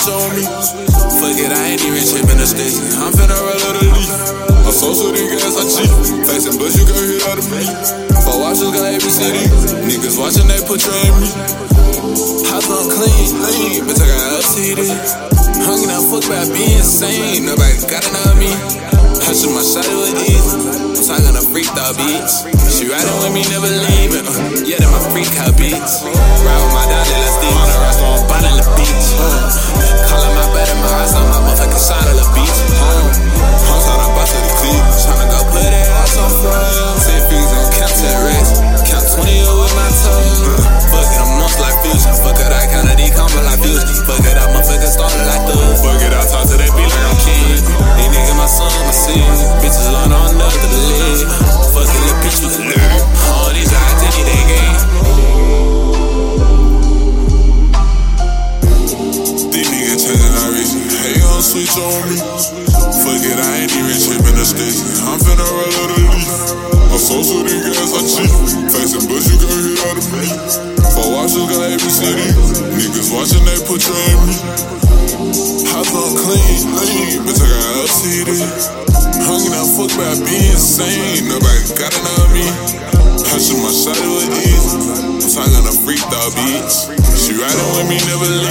switch on me. Fuck it, I ain't even tripping the station. I'm finna roll out a leaf. I'm so the gas, I cheap. Facing but you got hit out of me. Four watches got city. Niggas watching, they portray me. House on clean, clean, bitch, I got LTD. Hungry now, fuck about being insane. Nobody got to know me. Hushing my shot with easy. I'm talking to freak thought beats. She riding with me, never leaving. Switch on me. Fuck it, I ain't even tripping the station. I'm finna roll out a leaf. I'm so so the gas, I cheap. Facing bush, you got hit out of me. Four watches got city. Niggas watching, they portray me. House on clean, clean, bitch, I got LTD. Hungry now, fuck about being insane. Nobody gotta know me. Hushing my shot with ease. I'm talking to freak dog beats. She riding with me, never leaving.